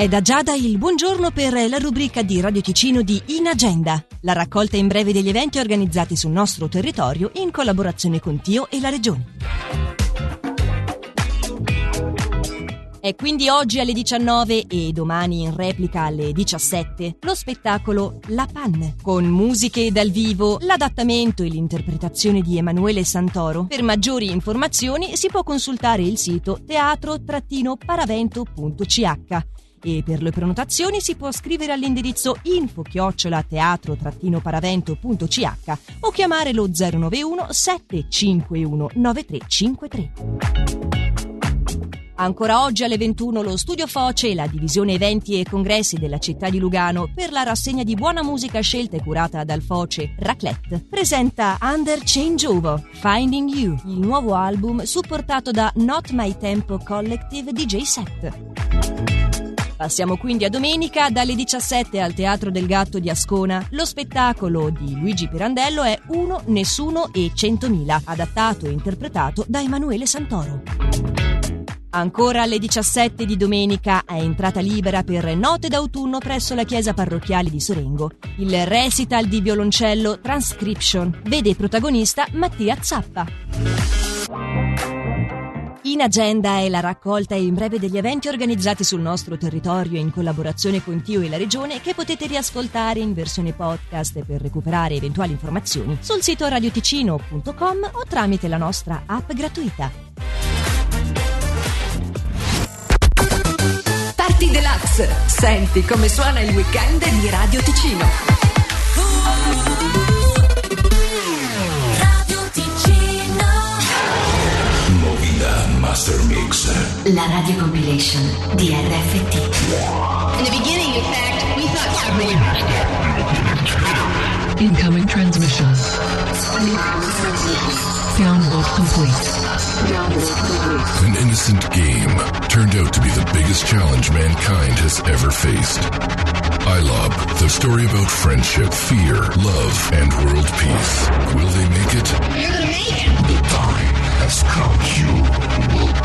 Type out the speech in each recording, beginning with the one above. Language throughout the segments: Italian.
È da Giada il buongiorno per la rubrica di Radio Ticino di In Agenda, la raccolta in breve degli eventi organizzati sul nostro territorio in collaborazione con Tio e la Regione. È quindi oggi alle 19 e domani in replica alle 17 lo spettacolo La Pan, con musiche dal vivo, l'adattamento e l'interpretazione di Emanuele Santoro. Per maggiori informazioni si può consultare il sito teatro-paravento.ch e per le prenotazioni si può scrivere all'indirizzo info chiocciola teatro-paravento.ch o chiamare lo 091 751 9353. Ancora oggi alle 21 lo Studio Foce e la divisione eventi e congressi della città di Lugano per la rassegna di buona musica scelta e curata dal Foce Raclette presenta Under Changeover Finding You, il nuovo album supportato da Not My Tempo Collective DJ Set. Passiamo quindi a domenica dalle 17 al Teatro del Gatto di Ascona. Lo spettacolo di Luigi Pirandello è Uno, Nessuno e Centomila, adattato e interpretato da Emanuele Santoro. Ancora alle 17 di domenica è entrata libera per note d'autunno presso la chiesa parrocchiale di Sorengo. Il recital di violoncello Transcription vede protagonista Mattia Zappa. In agenda è la raccolta in breve degli eventi organizzati sul nostro territorio in collaborazione con Tio e la Regione che potete riascoltare in versione podcast per recuperare eventuali informazioni sul sito radioticino.com o tramite la nostra app gratuita. Party Deluxe. Senti come suona il weekend di Radio Ticino. Master Mix. La radio compilation di RFT. In the beginning, in fact, we thought Incoming transmission. Download complete. An innocent game turned out to be the biggest challenge mankind has ever faced. iLob, the story about friendship, fear, love, and world peace. Will they make it? You're gonna make it! The time has come. You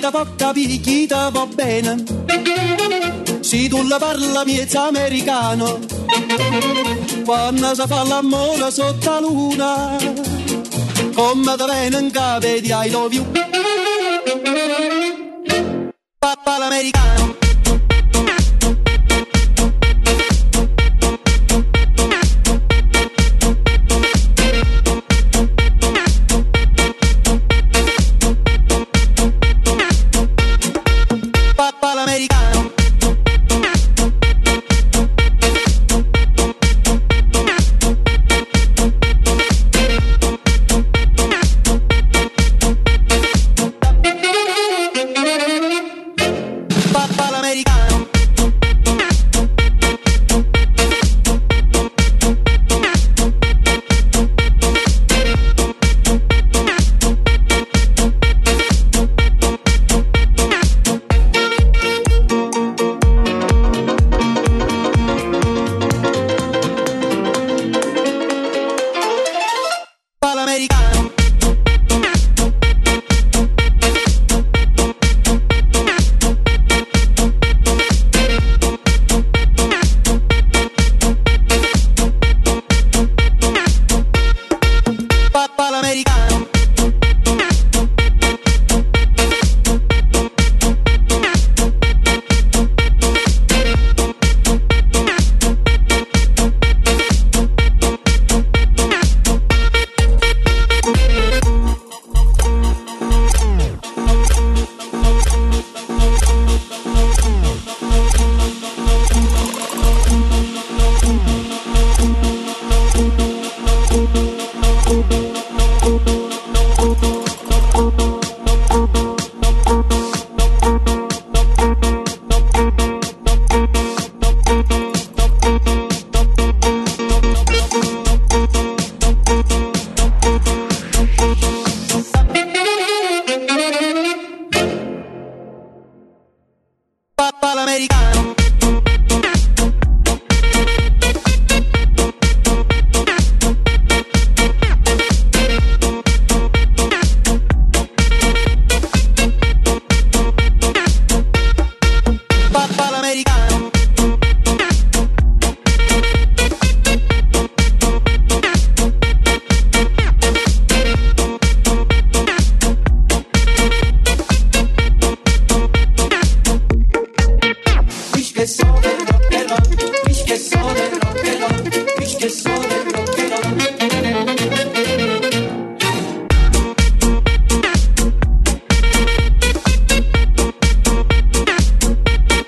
Da porta picchita va bene Se tu la parla miezza americano, quando si fa l'amore sotto la luna, come da viene in capo di I love you. Papà l'americano. americano. Papá americano. que sobe el rock and roll, ich que sobe el rock and roll.